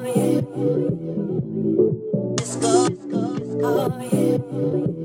oh yeah. Disco, disco, oh yeah.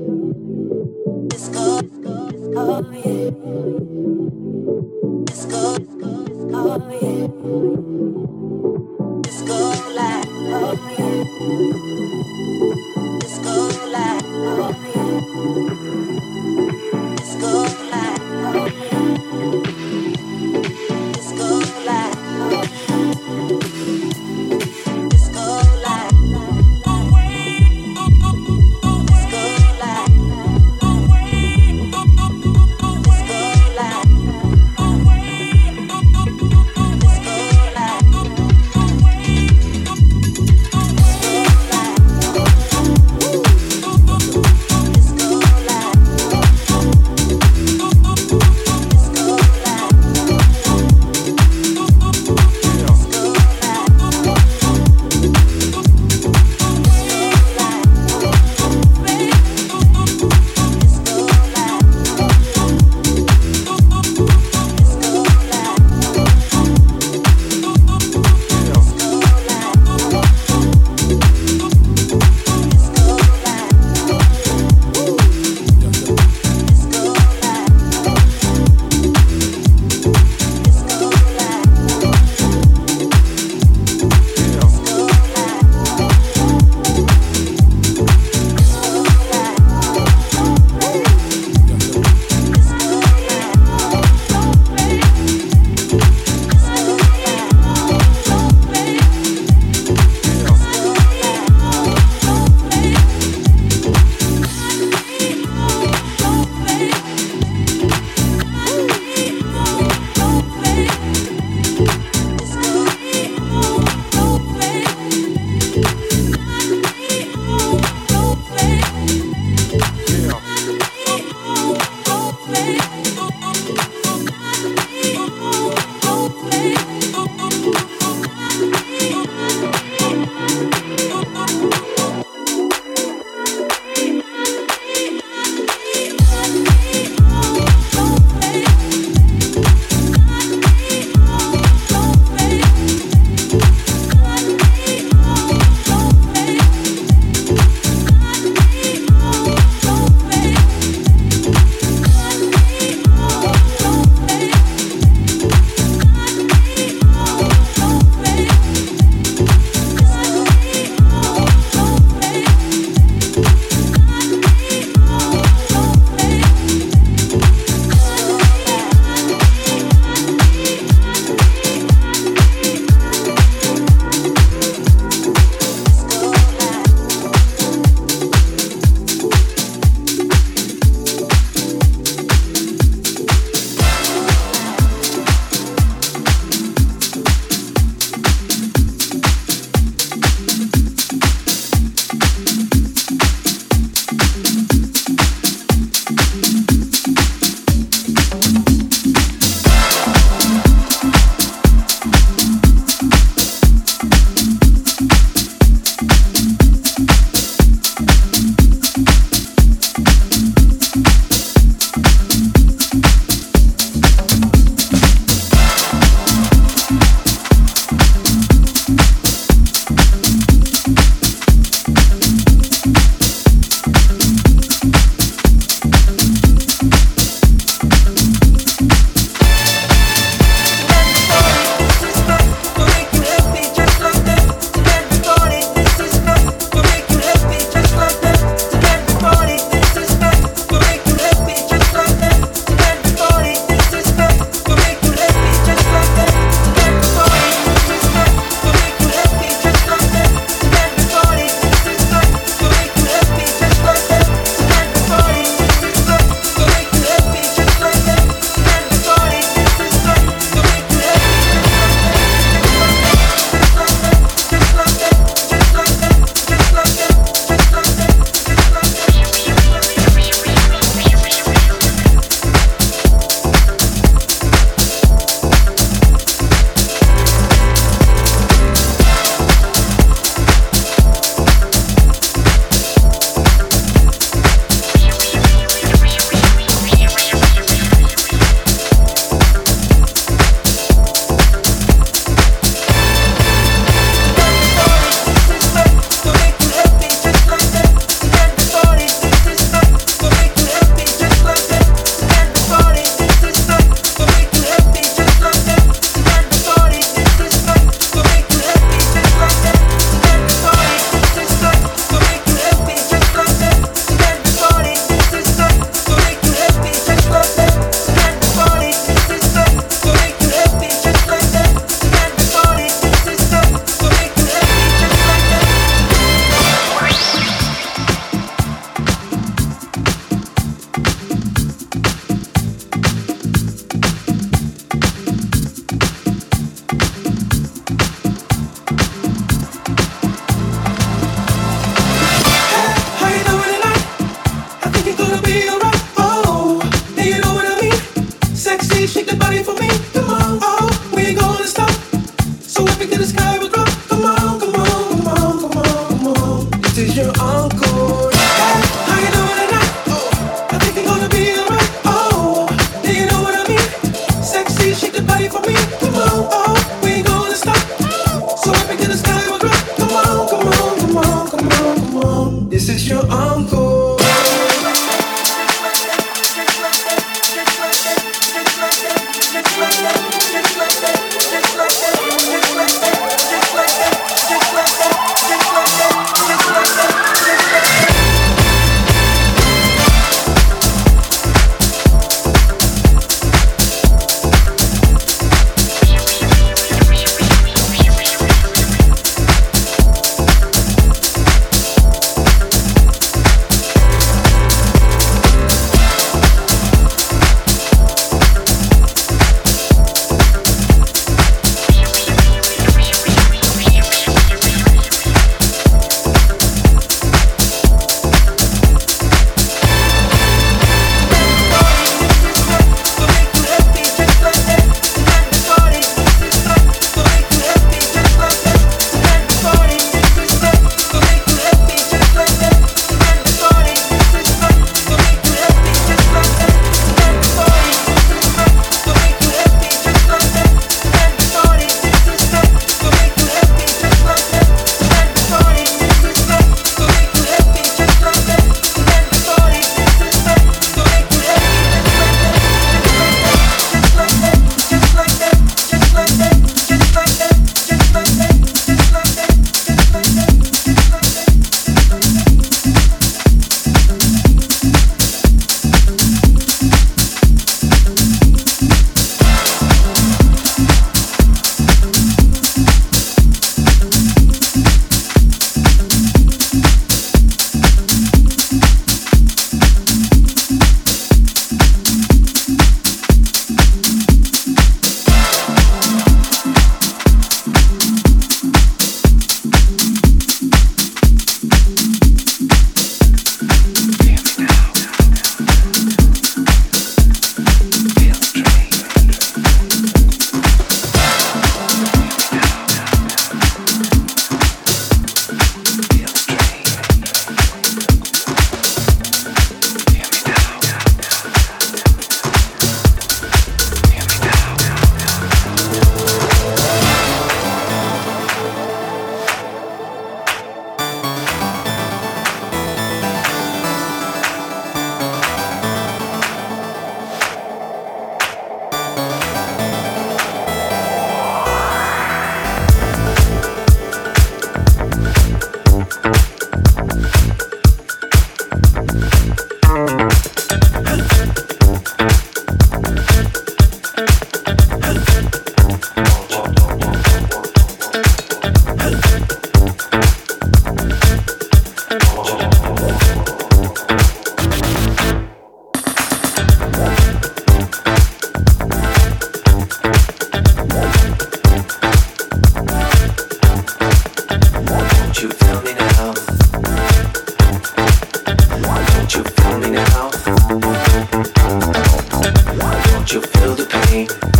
You'll you feel the pain?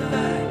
Reside.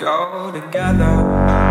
Go together.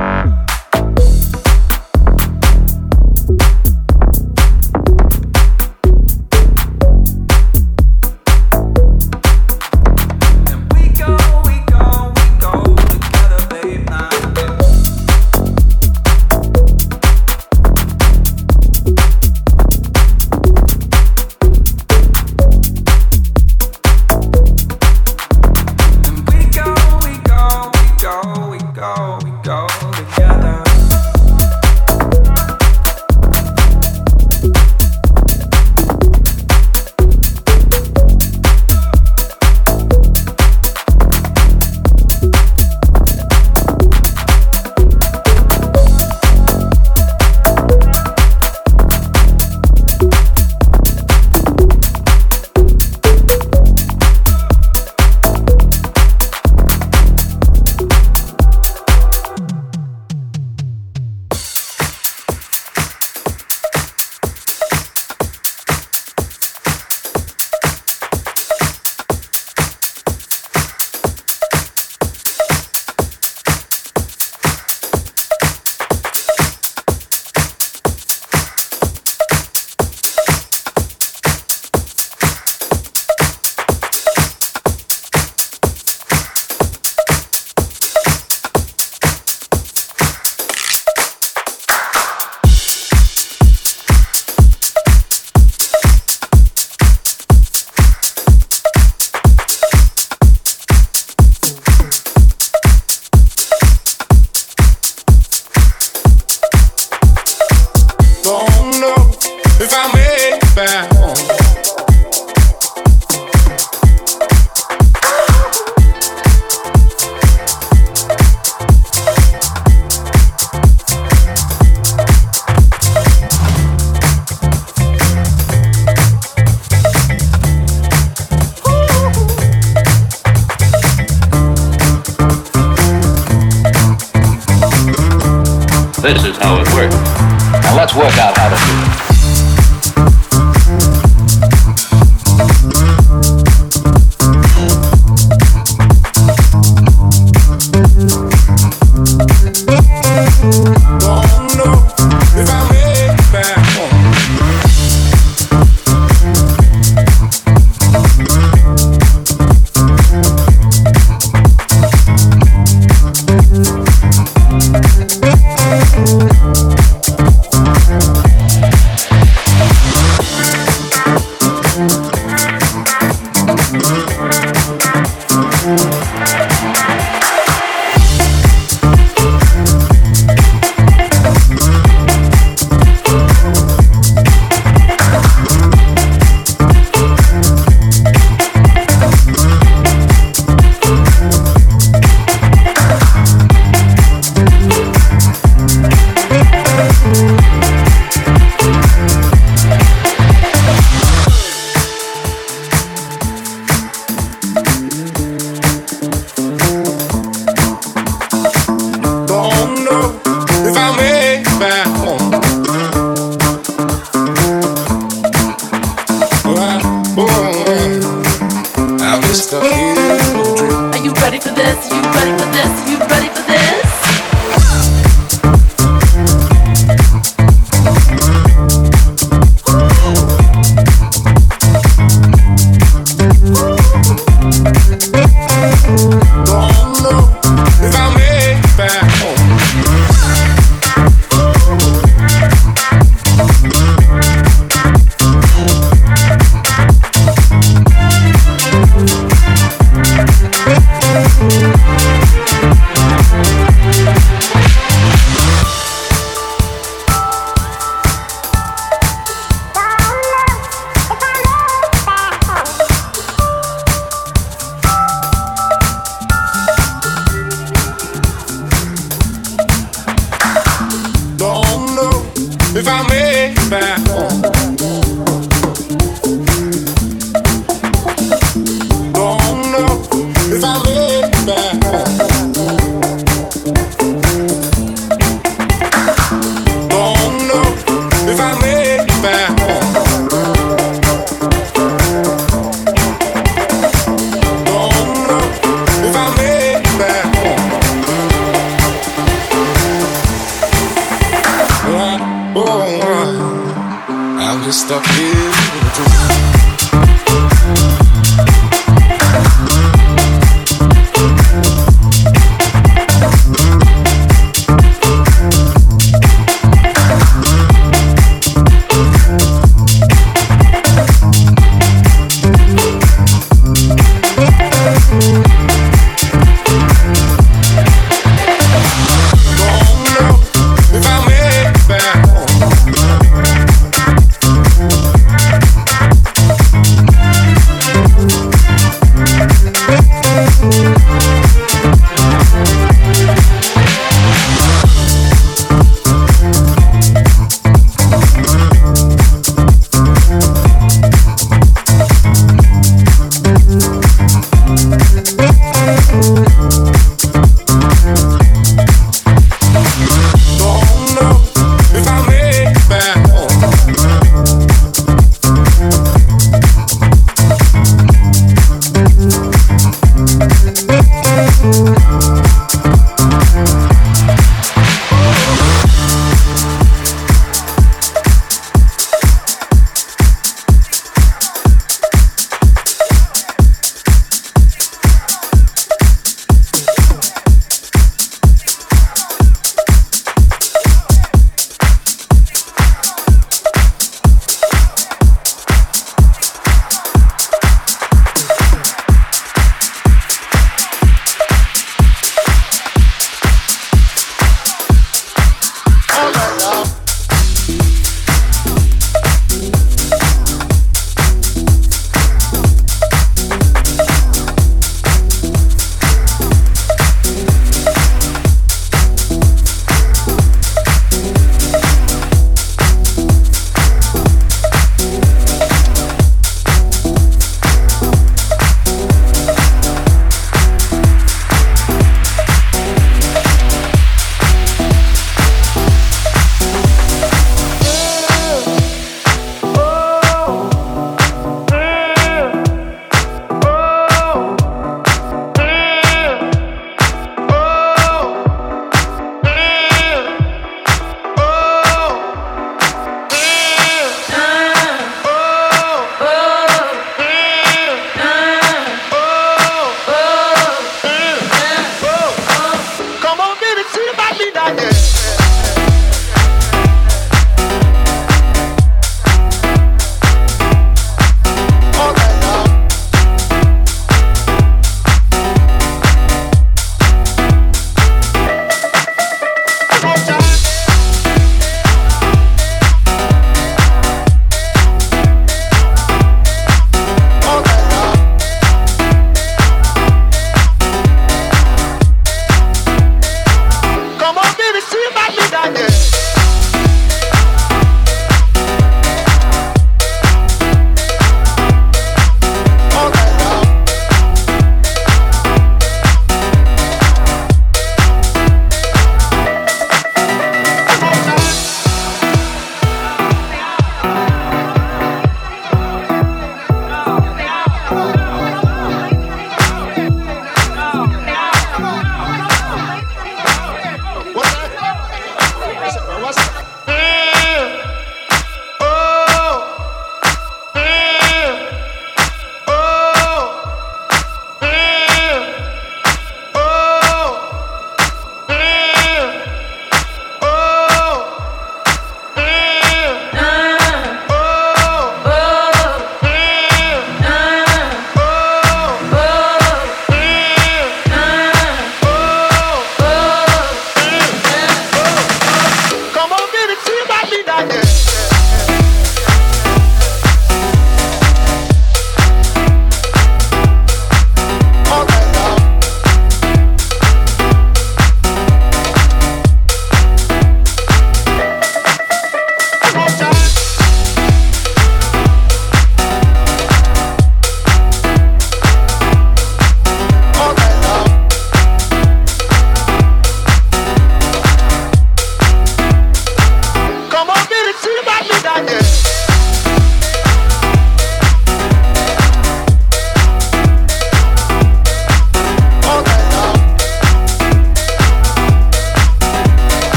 Come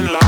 ocean line.